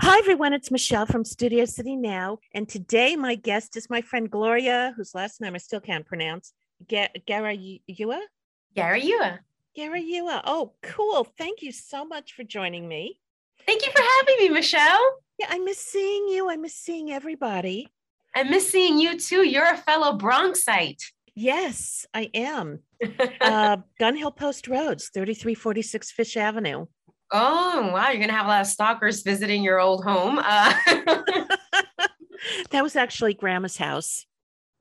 Hi, everyone. It's Michelle from Studio City Now. And today, my guest is my friend Gloria, whose last name I still can't pronounce. Garayua? Garayua. Garayua. Oh, cool. Thank you so much for joining me. Thank you for having me, Michelle. Yeah, I miss seeing you. I miss seeing everybody. I miss seeing you too. You're a fellow Bronxite. Yes, I am. uh, Gun Hill Post Roads, 3346 Fish Avenue. Oh, wow. You're going to have a lot of stalkers visiting your old home. Uh- that was actually Grandma's house.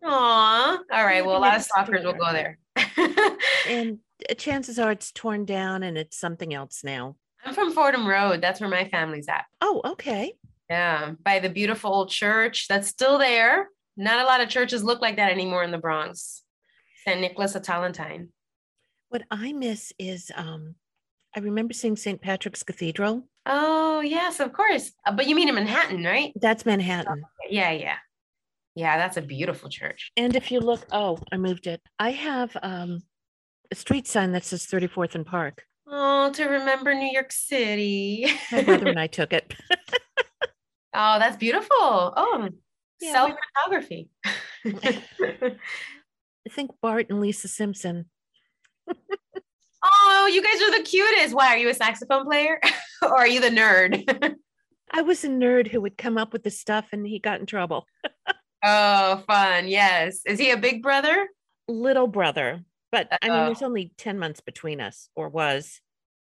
Aw. All right. Well, a lot of stalkers will go there. and uh, chances are it's torn down and it's something else now. I'm from Fordham Road. That's where my family's at. Oh, okay. Yeah. By the beautiful old church that's still there. Not a lot of churches look like that anymore in the Bronx. St. Nicholas of Tolentine. What I miss is um, I remember seeing St. Patrick's Cathedral. Oh, yes, of course. Uh, but you mean in Manhattan, right? That's Manhattan. Oh, yeah, yeah. Yeah, that's a beautiful church. And if you look, oh, I moved it. I have um, a street sign that says 34th and Park. Oh, to remember New York City. My brother and I took it. oh, that's beautiful. Oh, yeah, self photography. I think Bart and Lisa Simpson. Oh, you guys are the cutest. Why are you a saxophone player or are you the nerd? I was a nerd who would come up with the stuff and he got in trouble. oh, fun. Yes. Is he a big brother? Little brother. But Uh-oh. I mean, there's only 10 months between us, or was.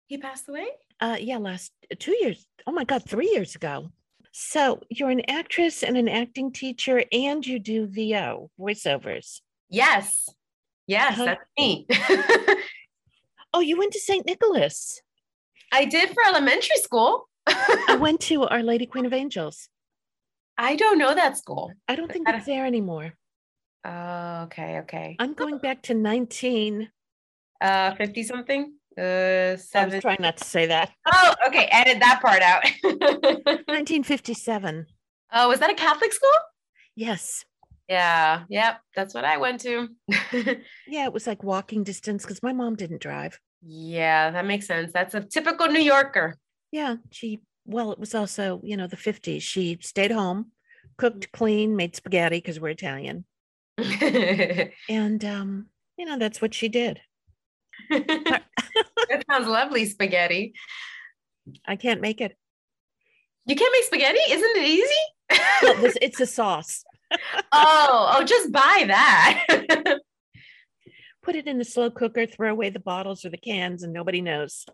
He passed away? Uh, yeah, last two years. Oh my God, three years ago. So you're an actress and an acting teacher, and you do VO voiceovers. Yes. Yes, that's me. Oh, you went to St. Nicholas. I did for elementary school. I went to Our Lady Queen of Angels. I don't know that school. I don't think it's there anymore. Oh, okay, okay. I'm going back to 19. Uh, 50 something? Uh, seven. I was trying not to say that. Oh, okay. Edit that part out. 1957. Oh, was that a Catholic school? Yes. Yeah. Yep. That's what I went to. yeah. It was like walking distance because my mom didn't drive. Yeah. That makes sense. That's a typical New Yorker. Yeah. She, well, it was also, you know, the 50s. She stayed home, cooked, clean, made spaghetti because we're Italian. and, um, you know, that's what she did. that sounds lovely, spaghetti. I can't make it. You can't make spaghetti? Isn't it easy? well, this, it's a sauce oh, oh, just buy that. Put it in the slow cooker, throw away the bottles or the cans, and nobody knows.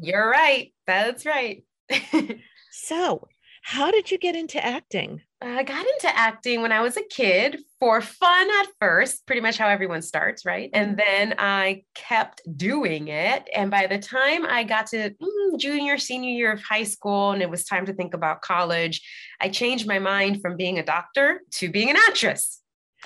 You're right. That's right. so, how did you get into acting? I got into acting when I was a kid for fun at first, pretty much how everyone starts, right? And mm-hmm. then I kept doing it. And by the time I got to mm, junior, senior year of high school, and it was time to think about college, I changed my mind from being a doctor to being an actress.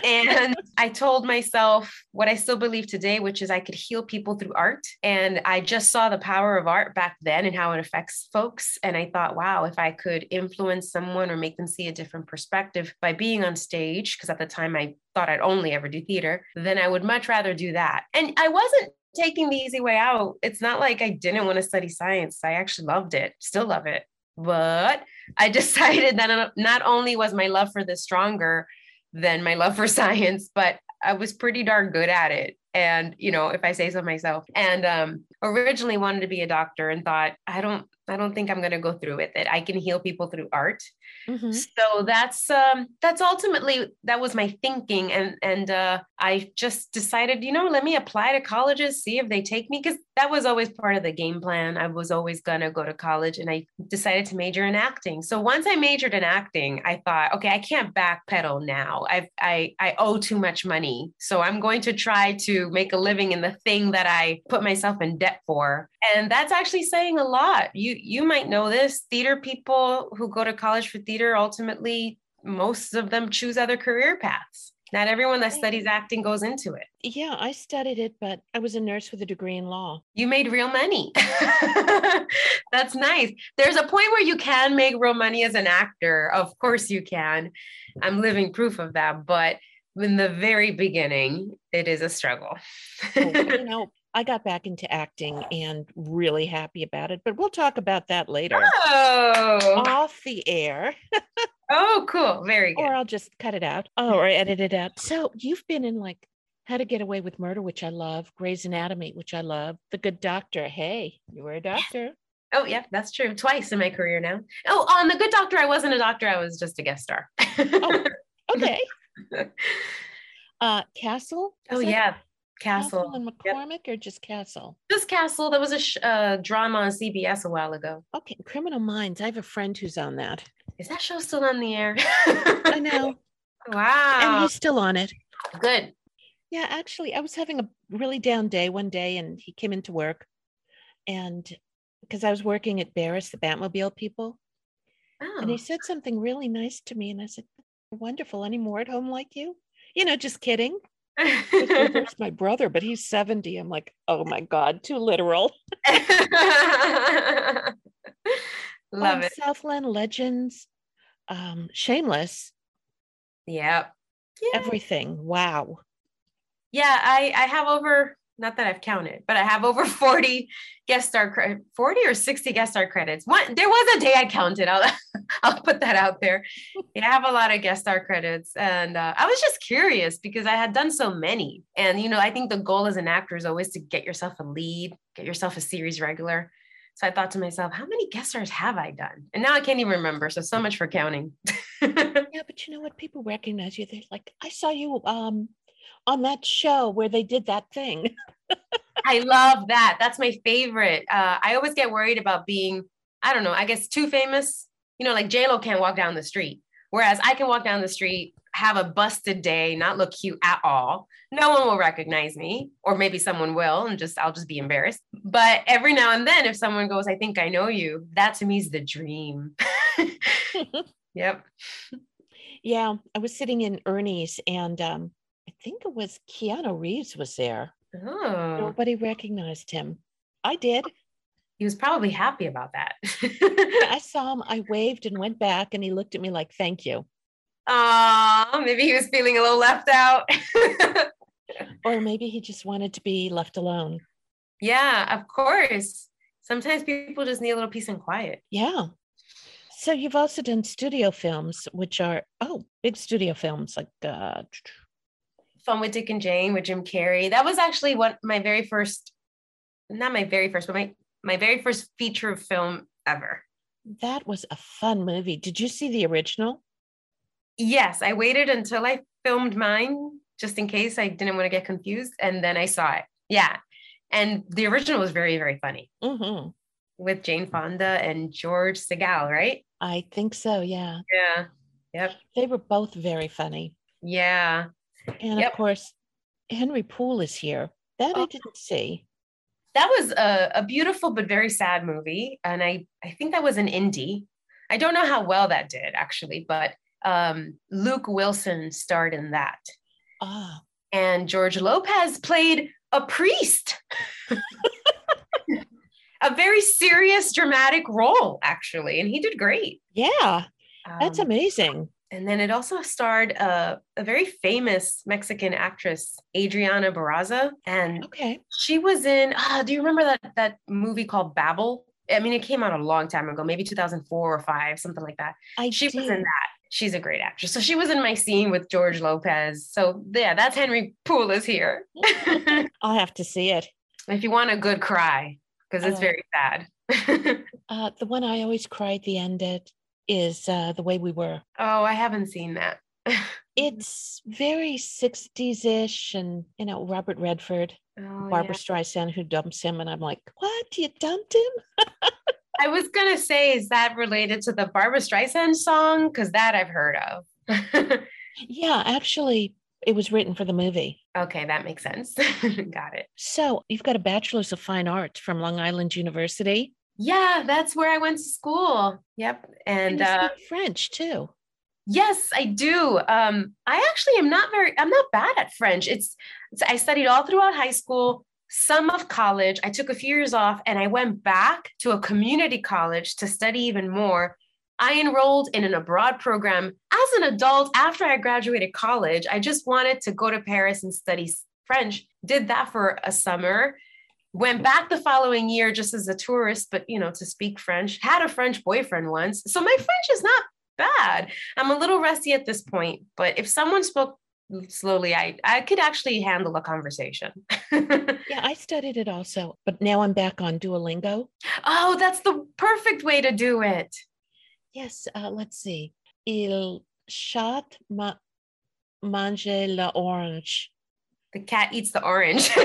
And I told myself what I still believe today, which is I could heal people through art. And I just saw the power of art back then and how it affects folks. And I thought, wow, if I could influence someone or make them see a different perspective by being on stage, because at the time I thought I'd only ever do theater, then I would much rather do that. And I wasn't taking the easy way out. It's not like I didn't want to study science. I actually loved it, still love it. But I decided that uh, not only was my love for this stronger, than my love for science, but I was pretty darn good at it. And, you know, if I say so myself, and um, originally wanted to be a doctor and thought, I don't, I don't think I'm going to go through with it. I can heal people through art. Mm-hmm. So that's um, that's ultimately that was my thinking, and and uh, I just decided, you know, let me apply to colleges, see if they take me, because that was always part of the game plan. I was always gonna go to college, and I decided to major in acting. So once I majored in acting, I thought, okay, I can't backpedal now. I I I owe too much money, so I'm going to try to make a living in the thing that I put myself in debt for, and that's actually saying a lot. You you might know this. Theater people who go to college for theater ultimately, most of them choose other career paths. Not everyone that studies acting goes into it. Yeah, I studied it, but I was a nurse with a degree in law. You made real money. That's nice. There's a point where you can make real money as an actor. Of course, you can. I'm living proof of that. But in the very beginning, it is a struggle. well, you know, I got back into acting and really happy about it, but we'll talk about that later. Oh, Off the air. oh, cool. Very good. or I'll just cut it out. Oh, or edit it out. So you've been in like How to Get Away with Murder, which I love, Grey's Anatomy, which I love, The Good Doctor. Hey, you were a doctor. Oh, yeah, that's true. Twice in my career now. Oh, on The Good Doctor, I wasn't a doctor. I was just a guest star. Oh, okay. Uh, Castle. Oh, that yeah. Castle Castle. and Yep. McCormick or just Castle? Just Castle. There was a sh- uh, drama on CBS a while ago. Okay, Criminal Minds. I have a friend who's on that. Is that show still on the air? I know. Wow. And he's still on it. Good. Yeah, actually, I was having a really down day one day and he came into work and because I was working at Barris, the Batmobile people, and Oh. he said something really nice to me. And I said, Wonderful. Any more at home like you? You know, just kidding. My brother, but he's 70. I'm like, oh my God, too literal. Love Um, it. Southland Legends, um, Shameless, Yep. Yeah. everything. Wow. Yeah, I I have over not that I've counted, but I have over 40 guest star credit, 40 or 60 guest star credits. One there was a day I counted. I'll I'll put that out there. Yeah, I have a lot of guest star credits. And uh, I was just curious because I had done so many. And you know, I think the goal as an actor is always to get yourself a lead, get yourself a series regular. So I thought to myself, how many guest stars have I done? And now I can't even remember. So so much for counting. Yeah, but you know what? People recognize you. They're like, I saw you um on that show where they did that thing. I love that. That's my favorite. Uh, I always get worried about being, I don't know, I guess too famous. You know, like JLo can't walk down the street. Whereas I can walk down the street, have a busted day, not look cute at all. No one will recognize me, or maybe someone will, and just I'll just be embarrassed. But every now and then, if someone goes, I think I know you, that to me is the dream. yep. yeah, I was sitting in Ernie's and um I think it was Keanu Reeves was there. Oh, Nobody recognized him. I did. he was probably happy about that. I saw him, I waved and went back and he looked at me like, thank you. Aw, maybe he was feeling a little left out. Or maybe he just wanted to be left alone. Yeah, of course. Sometimes people just need a little peace and quiet. Yeah. So you've also done studio films, which are oh, big studio films like uh Fun with Dick and Jane with Jim Carrey. That was actually what my very first, not my very first, but my my very first feature film ever. that was a fun movie. Did you see the original? Yes, I waited until I filmed mine just in case I didn't want to get confused, and then I saw it. Yeah, and the original was very very funny hmm with Jane Fonda and George Segal, right? I think so. Yeah. Yeah. Yep. They were both very funny. Yeah. And Yep. of course, Henry Poole is here. That I Oh. didn't see. that was a, a beautiful but very sad movie and i i think that was an indie i don't know how well that did actually but um luke wilson starred in that Ah, and george lopez played a priest a very serious dramatic role actually and he did great yeah. That's Um, amazing. And then it also starred a, a very famous mexican actress adriana barraza and Okay. she was in ah, do you remember that that movie called babel i mean it came out a long time ago maybe 2004 or 5 something like that I she do. was in that she's a great actress so she was in my scene with george lopez so yeah that's henry poole is here I'll have to see it. if you want a good cry because it's Oh. very sad Uh, the one I always cried the end at is uh, The Way We Were. oh i haven't seen that It's very 60s ish, and you know, Robert Redford, oh, Barbra yeah. Streisand, who dumps him. And I'm like, what? You dumped him? i was gonna say is that related to the barbra streisand song because that i've heard of Yeah, actually, it was written for the movie. okay that makes sense got it So you've got a bachelor's of fine arts from Long Island University. Yeah, that's where I went to school. Yep. And you uh, French too. yes, I do. Um, I actually am not very, I'm not bad at French. It's, it's, I studied all throughout high school, some of college. I took a few years off and I went back to a community college to study even more. I enrolled in an abroad program as an adult after I graduated college. I just wanted to go to Paris and study French, did that for a summer. Went back the following year just as a tourist, but you know, to speak French. Had a French boyfriend once. So my French is not bad. I'm a little rusty at this point, but if someone spoke slowly, I I could actually handle a conversation. yeah, I studied it also, but now I'm back on Duolingo. Oh, that's the perfect way to do it. Yes, uh, let's see. Il chat ma mange la orange. The cat eats the orange.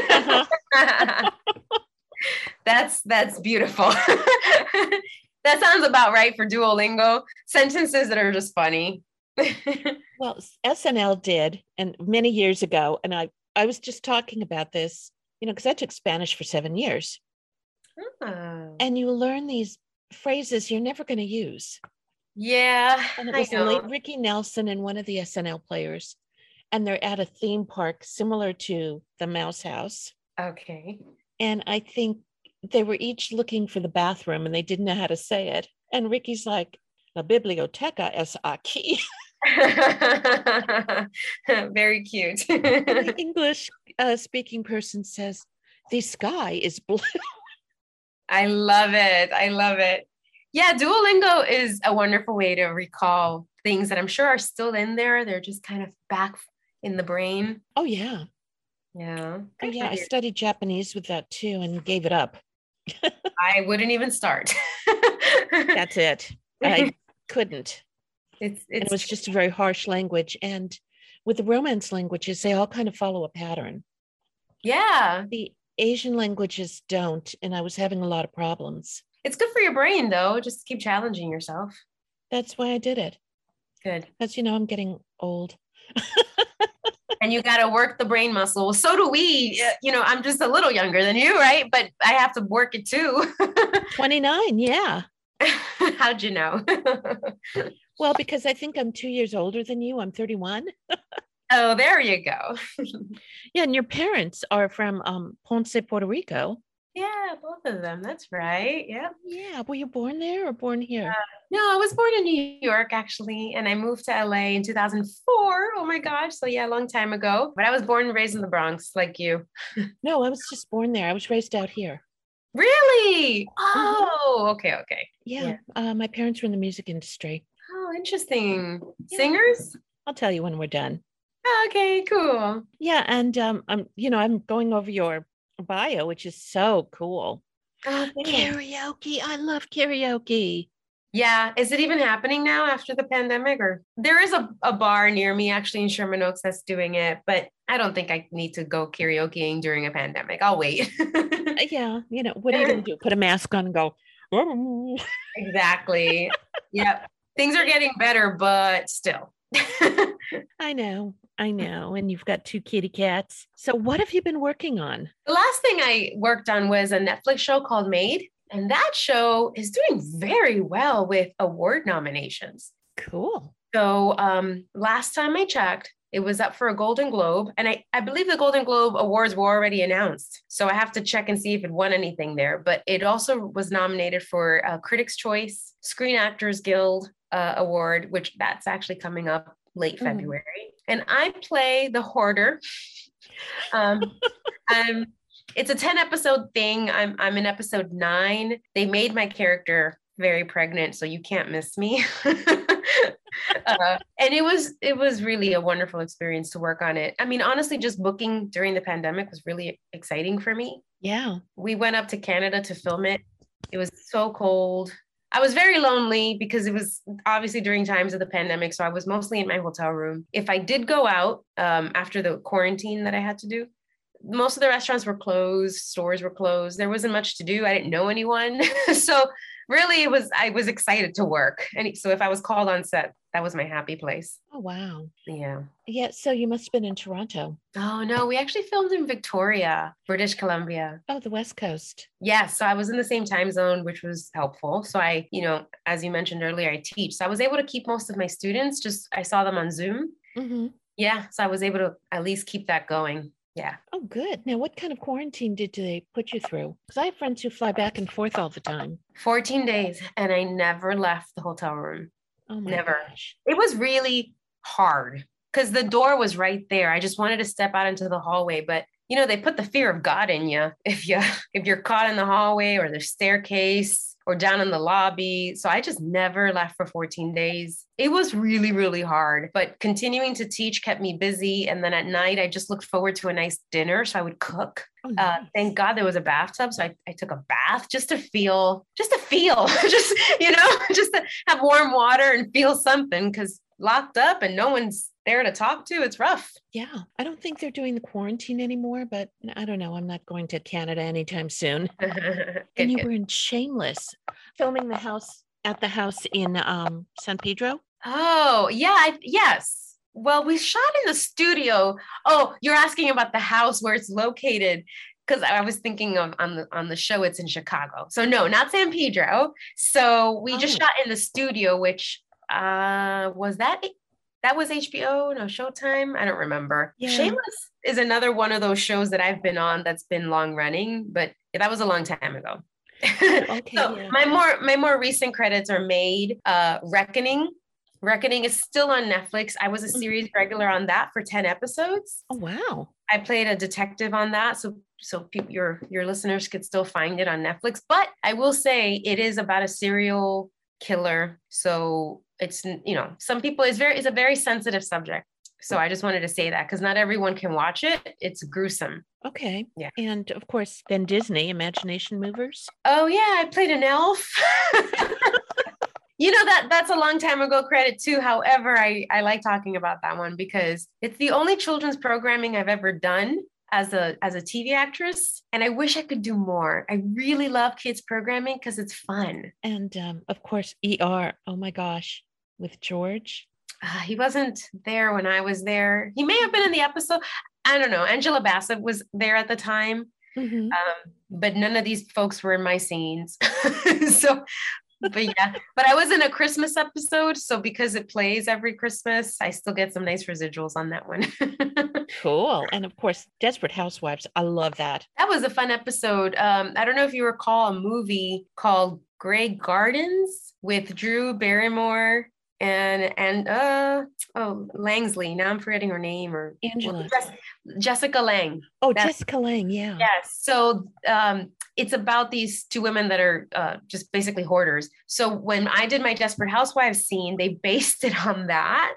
Uh-huh. that's that's beautiful. that sounds about right for Duolingo. Sentences that are just funny. well, SNL did, and many years ago, and I I was just talking about this, you know, because I took Spanish for seven years, oh. and you learn these phrases you're never going to use. Yeah, and it was Ricky Nelson and one of the SNL players, and they're at a theme park similar to the Mouse House. Okay. And I think they were each looking for the bathroom and they didn't know how to say it. And Ricky's like, La biblioteca es aquí. Very cute. the English uh, speaking person says, The sky is blue. I love it. I love it. Yeah, Duolingo is a wonderful way to recall things that I'm sure are still in there. They're just kind of back in the brain. Oh, yeah. Yeah. Oh, yeah. I studied Japanese with that too and gave it up. I wouldn't even start. That's it. I couldn't. It's, it's it was just a very harsh language. And with the Romance languages, they all kind of follow a pattern. Yeah. The Asian languages don't. And I was having a lot of problems. It's good for your brain, though. Just keep challenging yourself. That's why I did it. Good. Because, you know, I'm getting old. and you got to work the brain muscle. So do we. You know, I'm just a little younger than you, right? But I have to work it too. 29, yeah. How'd you know? well, because I think I'm two years older than you. I'm 31. oh, there you go. yeah, and your parents are from um, Ponce, Puerto Rico. Yeah, both of them. That's right. Yeah. Yeah. Were you born there or born here? Uh, no, I was born in New York actually, and I moved to LA in 2004. Oh my gosh. So, yeah, a long time ago. But I was born and raised in the Bronx like you. no, I was just born there. I was raised out here. Really? Mm-hmm. Oh, okay, okay. Yeah. yeah. Uh, my parents were in the music industry. Oh, interesting. Yeah. Singers? I'll tell you when we're done. Okay, cool. Yeah, and um, I'm, you know, I'm going over your bio, which is so cool. Oh, karaoke. I love karaoke. Yeah. Is it even happening now after the pandemic? Or there is a, a bar near me actually in Sherman Oaks that's doing it, but I don't think I need to go karaokeing during a pandemic. I'll wait. Uh, yeah. You know, what are you going to do? Put a mask on and go. exactly. yep. Things are getting better, but still. I know. I know. And you've got two kitty cats. So, what have you been working on? The last thing I worked on was a Netflix show called Maid. And that show is doing very well with award nominations. Cool. So, um, last time I checked, it was up for a Golden Globe. And I, I believe the Golden Globe Awards were already announced. So I have to check and see if it won anything there. But it also was nominated for a Critics' Choice, Screen Actors Guild uh, Award, which that's actually coming up late mm-hmm. February. And I play the hoarder. Um, I'm, it's a 10 episode thing. I'm, I'm in episode nine. They made my character very pregnant, so you can't miss me. uh, and it was it was really a wonderful experience to work on it. I mean, honestly, just booking during the pandemic was really exciting for me. Yeah, we went up to Canada to film it. It was so cold. I was very lonely because it was obviously during times of the pandemic. So I was mostly in my hotel room. If I did go out um, after the quarantine that I had to do, most of the restaurants were closed, stores were closed. There wasn't much to do. I didn't know anyone. so really it was I was excited to work. And so if I was called on set, that was my happy place. Oh wow. Yeah. Yeah. So you must have been in Toronto. Oh no, we actually filmed in Victoria, British Columbia. Oh, the West Coast. Yeah. So I was in the same time zone, which was helpful. So I, you know, as you mentioned earlier, I teach. So I was able to keep most of my students, just I saw them on Zoom. Mm-hmm. Yeah. So I was able to at least keep that going. Yeah. Oh, good. Now, what kind of quarantine did they put you through? Because I have friends who fly back and forth all the time. 14 days, and I never left the hotel room. Oh, my never. Gosh. It was really hard because the door was right there. I just wanted to step out into the hallway, but you know, they put the fear of God in you if you if you're caught in the hallway or the staircase or down in the lobby. So I just never left for 14 days. It was really, really hard, but continuing to teach kept me busy. And then at night, I just looked forward to a nice dinner. So I would cook. Oh, uh, nice. uh, thank God there was a bathtub. So I, I took a bath just to feel, just to feel, just, you know, just to have warm water and feel something because locked up and no one's there to talk to. It's rough. Yeah. I don't think they're doing the quarantine anymore, but I don't know. I'm not going to Canada anytime soon. and you were in Shameless filming the house at the house in um, San Pedro. Oh, yeah. I, yes. Well, we shot in the studio. Oh, you're asking about the house where it's located because I was thinking of on the on the show it's in Chicago. So no, not San Pedro. So we oh. just shot in the studio, which uh was that that was HBO, no Showtime. I don't remember. Yeah. Shameless is another one of those shows that I've been on that's been long running, but that was a long time ago. okay, so yeah. my more my more recent credits are Maid. Uh, Reckoning. Reckoning is still on Netflix. I was a mm-hmm. series regular on that for 10 episodes. Oh wow. I played a detective on that. So so people, your your listeners could still find it on Netflix. But I will say it is about a serial killer. So it's you know some people is very it's a very sensitive subject. So i just wanted to say that because not everyone can watch it. It's gruesome. Okay. Yeah. And of course then disney imagination movers. Oh yeah i played an elf. You know that that's a long time ago credit too. However i i like talking about that one because it's the only children's programming i've ever done as a as a TV actress, and I wish I could do more. I really love kids programming because it's fun. And um, of course, ER. Oh my gosh, with George. Uh, he wasn't there when I was there. He may have been in the episode. I don't know. Angela Bassett was there at the time. Mm-hmm. Um, but none of these folks were in my scenes. so but yeah, but I was in a Christmas episode. So because it plays every Christmas, I still get some nice residuals on that one. cool. And of course, Desperate Housewives. I love that. That was a fun episode. Um, I don't know if you recall a movie called Grey Gardens with Drew Barrymore and and uh oh Langsley. Now I'm forgetting her name or Angela. Jessica Lange. Oh, That's, Jessica Lange. yeah. Yes. So um it's about these two women that are uh, just basically hoarders. So when I did my Desperate Housewives scene, they based it on that.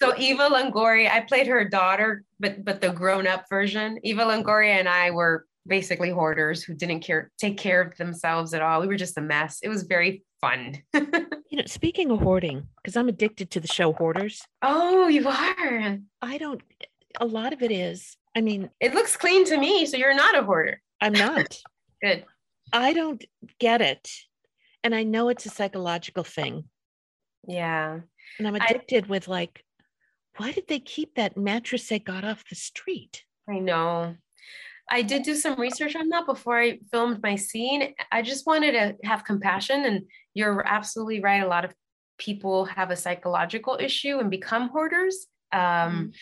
so Eva Longoria, I played her daughter, but but the grown-up version. Eva Longoria and I were basically hoarders who didn't care take care of themselves at all. We were just a mess. It was very fun. you know, speaking of hoarding, because I'm addicted to the show Hoarders. Oh, you are. I don't. A lot of it is. I mean, it looks clean to me. So you're not a hoarder. I'm not. Good. I don't get it. And I know it's a psychological thing. Yeah. And I'm addicted I, with like, why did they keep that mattress they got off the street? I know. I did do some research on that before I filmed my scene. I just wanted to have compassion. And you're absolutely right. A lot of people have a psychological issue and become hoarders. Um, mm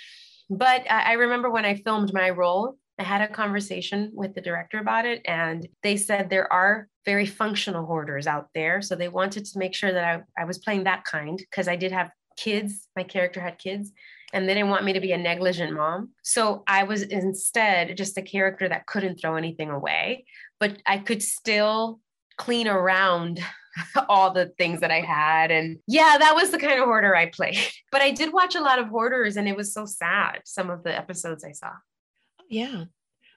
But I, I remember when I filmed my role, I had a conversation with the director about it, and they said there are very functional hoarders out there. So they wanted to make sure that I, I was playing that kind because I did have kids. My character had kids, and they didn't want me to be a negligent mom. So I was instead just a character that couldn't throw anything away, but I could still clean around all the things that I had. And yeah, that was the kind of hoarder I played. But I did watch a lot of hoarders, and it was so sad, some of the episodes I saw yeah.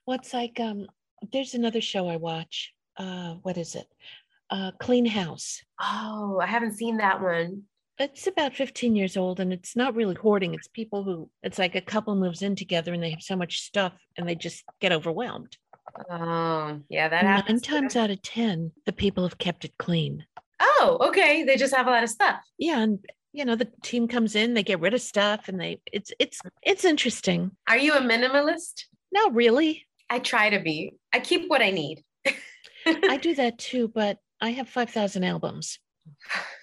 Well, it's like um, there's another show I watch. Uh, what is it? Uh, Clean House. Oh, I haven't seen that one. It's about 15 years old and it's not really hoarding. It's people who, it's like a couple moves in together and they have so much stuff and they just get overwhelmed. Oh, yeah, that happens. Nine times out of 10, the people have kept it clean. Oh, okay. They just have a lot of stuff. Yeah. And you know the team comes in they get rid of stuff and they it's it's it's interesting are you a minimalist no really. I try to be. I keep what I need. I do that too, but I have 5,000 albums.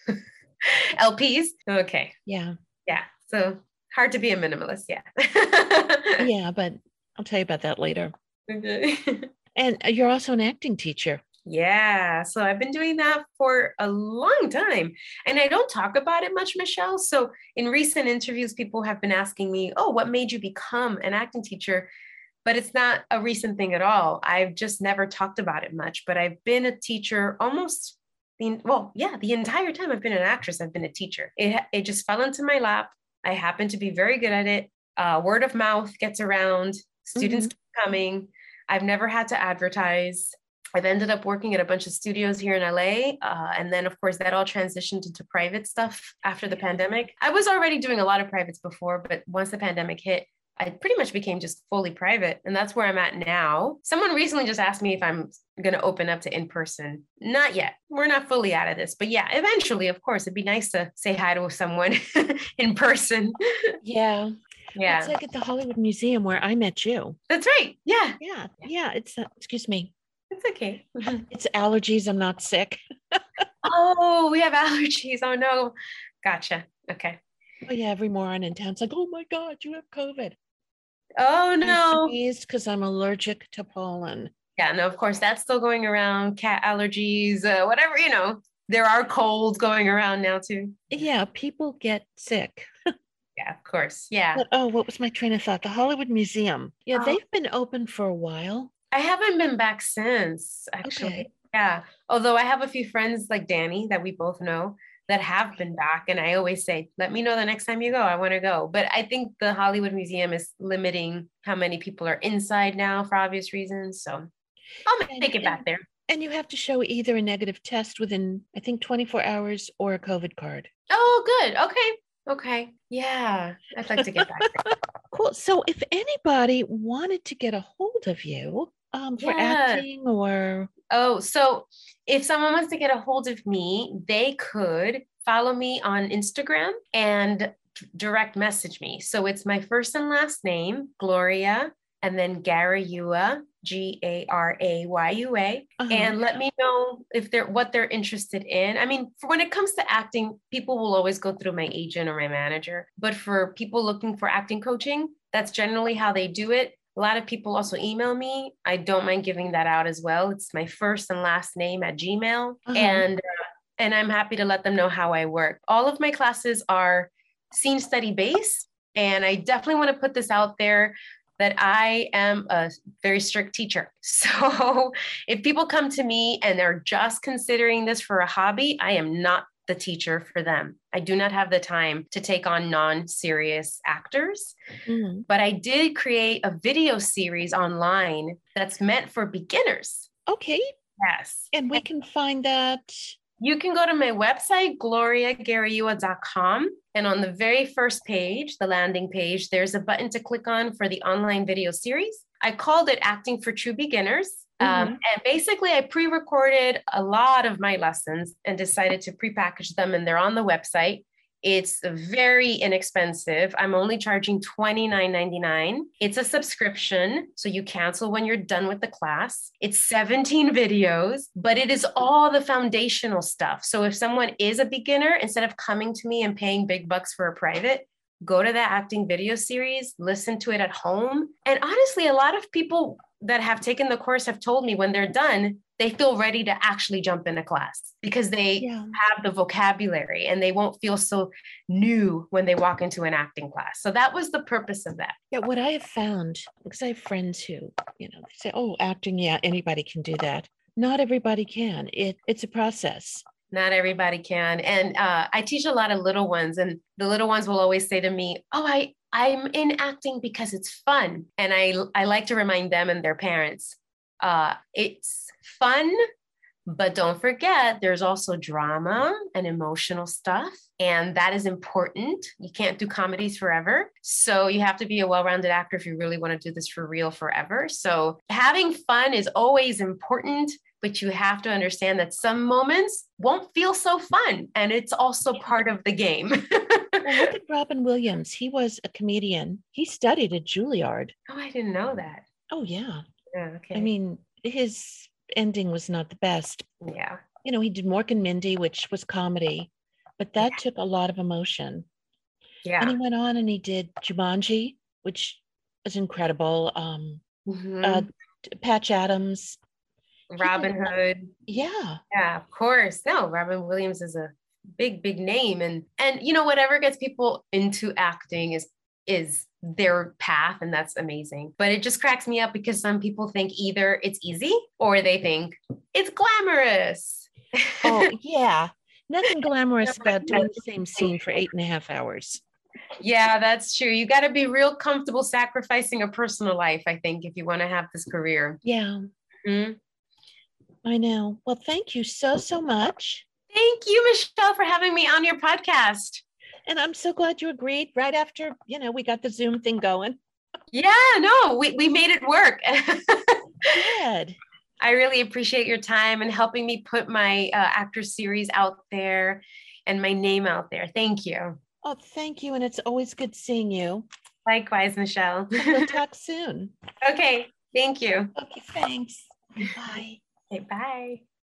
LPs? Okay. Yeah. Yeah. So hard to be a minimalist. Yeah. yeah, but I'll tell you about that later. Okay. and uh, you're also an acting teacher. Yeah. So I've been doing that for a long time. And I don't talk about it much, Michelle. So in recent interviews, people have been asking me, oh, what made you become an acting teacher? but it's not a recent thing at all. I've just never talked about it much, but I've been a teacher almost the, well, yeah, the entire time I've been an actress, I've been a teacher. It, it just fell into my lap. I happen to be very good at it. Uh, word of mouth gets around, students mm-hmm. coming. I've never had to advertise. I've ended up working at a bunch of studios here in LA. Uh, and then, of course, that all transitioned into private stuff after the pandemic. I was already doing a lot of privates before, but once the pandemic hit, I pretty much became just fully private. And that's where I'm at now. Someone recently just asked me if I'm going to open up to in person. Not yet. We're not fully out of this. But yeah, eventually, of course, it'd be nice to say hi to someone in person. Yeah. Yeah. It's like at the Hollywood Museum where I met you. That's right. Yeah. Yeah. Yeah. It's, uh, excuse me. It's okay. it's allergies. I'm not sick. oh, we have allergies. Oh, no. Gotcha. Okay. Oh, yeah. Every moron in town's like, oh my God, you have COVID. Oh no. Because I'm allergic to pollen. Yeah, no, of course that's still going around. Cat allergies, uh, whatever, you know. There are colds going around now too. Yeah, people get sick. yeah, of course. Yeah. But, oh, what was my train of thought? The Hollywood Museum. Yeah, oh. they've been open for a while. I haven't been back since, actually. Okay. Yeah. Although I have a few friends like Danny that we both know that have been back. And I always say, let me know the next time you go. I want to go. But I think the Hollywood Museum is limiting how many people are inside now for obvious reasons. So I'll make it back there. And you have to show either a negative test within, I think, 24 hours or a COVID card. Oh, good. Okay. Okay. Yeah. I'd like to get back there. cool. So if anybody wanted to get a hold of you um, for yeah. acting or Oh, so if someone wants to get a hold of me, they could follow me on Instagram and direct message me. So it's my first and last name, Gloria, and then Garayua, G A R A Y U A, uh-huh. and let me know if they're what they're interested in. I mean, for when it comes to acting, people will always go through my agent or my manager, but for people looking for acting coaching, that's generally how they do it. A lot of people also email me. I don't mind giving that out as well. It's my first and last name at Gmail. Uh-huh. And uh, and I'm happy to let them know how I work. All of my classes are scene study based. And I definitely want to put this out there that I am a very strict teacher. So if people come to me and they're just considering this for a hobby, I am not the teacher for them. I do not have the time to take on non serious actors, mm-hmm. but I did create a video series online that's meant for beginners. Okay. Yes. And we can find that. You can go to my website, gloriagarayua.com. And on the very first page, the landing page, there's a button to click on for the online video series. I called it Acting for True Beginners mm-hmm. Um, and basically, I pre recorded a lot of my lessons and decided to pre-package them, and they're on the website. It's very inexpensive. I'm only charging $29.99. It's a subscription, so you cancel when you're done with the class. It's 17 videos, but it is all the foundational stuff. So if someone is a beginner, instead of coming to me and paying big bucks for a private, go to that acting video series, listen to it at home. And honestly, a lot of people that have taken the course have told me when they're done, they feel ready to actually jump into class because they yeah. have the vocabulary and they won't feel so new when they walk into an acting class. So that was the purpose of that. Yeah, what I have found, because I have friends who, you know, say, oh, acting, yeah, anybody can do that. Not everybody can. It, it's a process not everybody can and uh, i teach a lot of little ones and the little ones will always say to me oh i i'm in acting because it's fun and i i like to remind them and their parents uh, it's fun but don't forget there's also drama and emotional stuff and that is important you can't do comedies forever so you have to be a well-rounded actor if you really want to do this for real forever so having fun is always important but you have to understand that some moments won't feel so fun. And it's also part of the game. well, look at Robin Williams. He was a comedian. He studied at Juilliard. Oh, I didn't know that. Oh, yeah. Yeah, okay. I mean, his ending was not the best. Yeah. You know, he did Mork and Mindy, which was comedy, but that yeah. took a lot of emotion. Yeah. And he went on and he did Jumanji, which was incredible. Um, mm-hmm. uh, Patch Adams, Robin Hood. Yeah. Yeah, of course. No, Robin Williams is a big, big name. And and you know, whatever gets people into acting is is their path and that's amazing. But it just cracks me up because some people think either it's easy or they think it's glamorous. Oh, yeah. Nothing glamorous about doing the same scene for eight and a half hours. Yeah, that's true. You got to be real comfortable sacrificing a personal life, I think, if you want to have this career. Yeah. Mm-hmm. I know. Well, thank you so, so much. Thank you, Michelle, for having me on your podcast. And I'm so glad you agreed right after, you know, we got the Zoom thing going. Yeah, no, we, we made it work. Good. I really appreciate your time and helping me put my uh, actor series out there and my name out there. Thank you. Oh, thank you. And it's always good seeing you. Likewise, Michelle. we'll talk soon. Okay. Thank you. Okay. Thanks. Bye. Okay. Bye.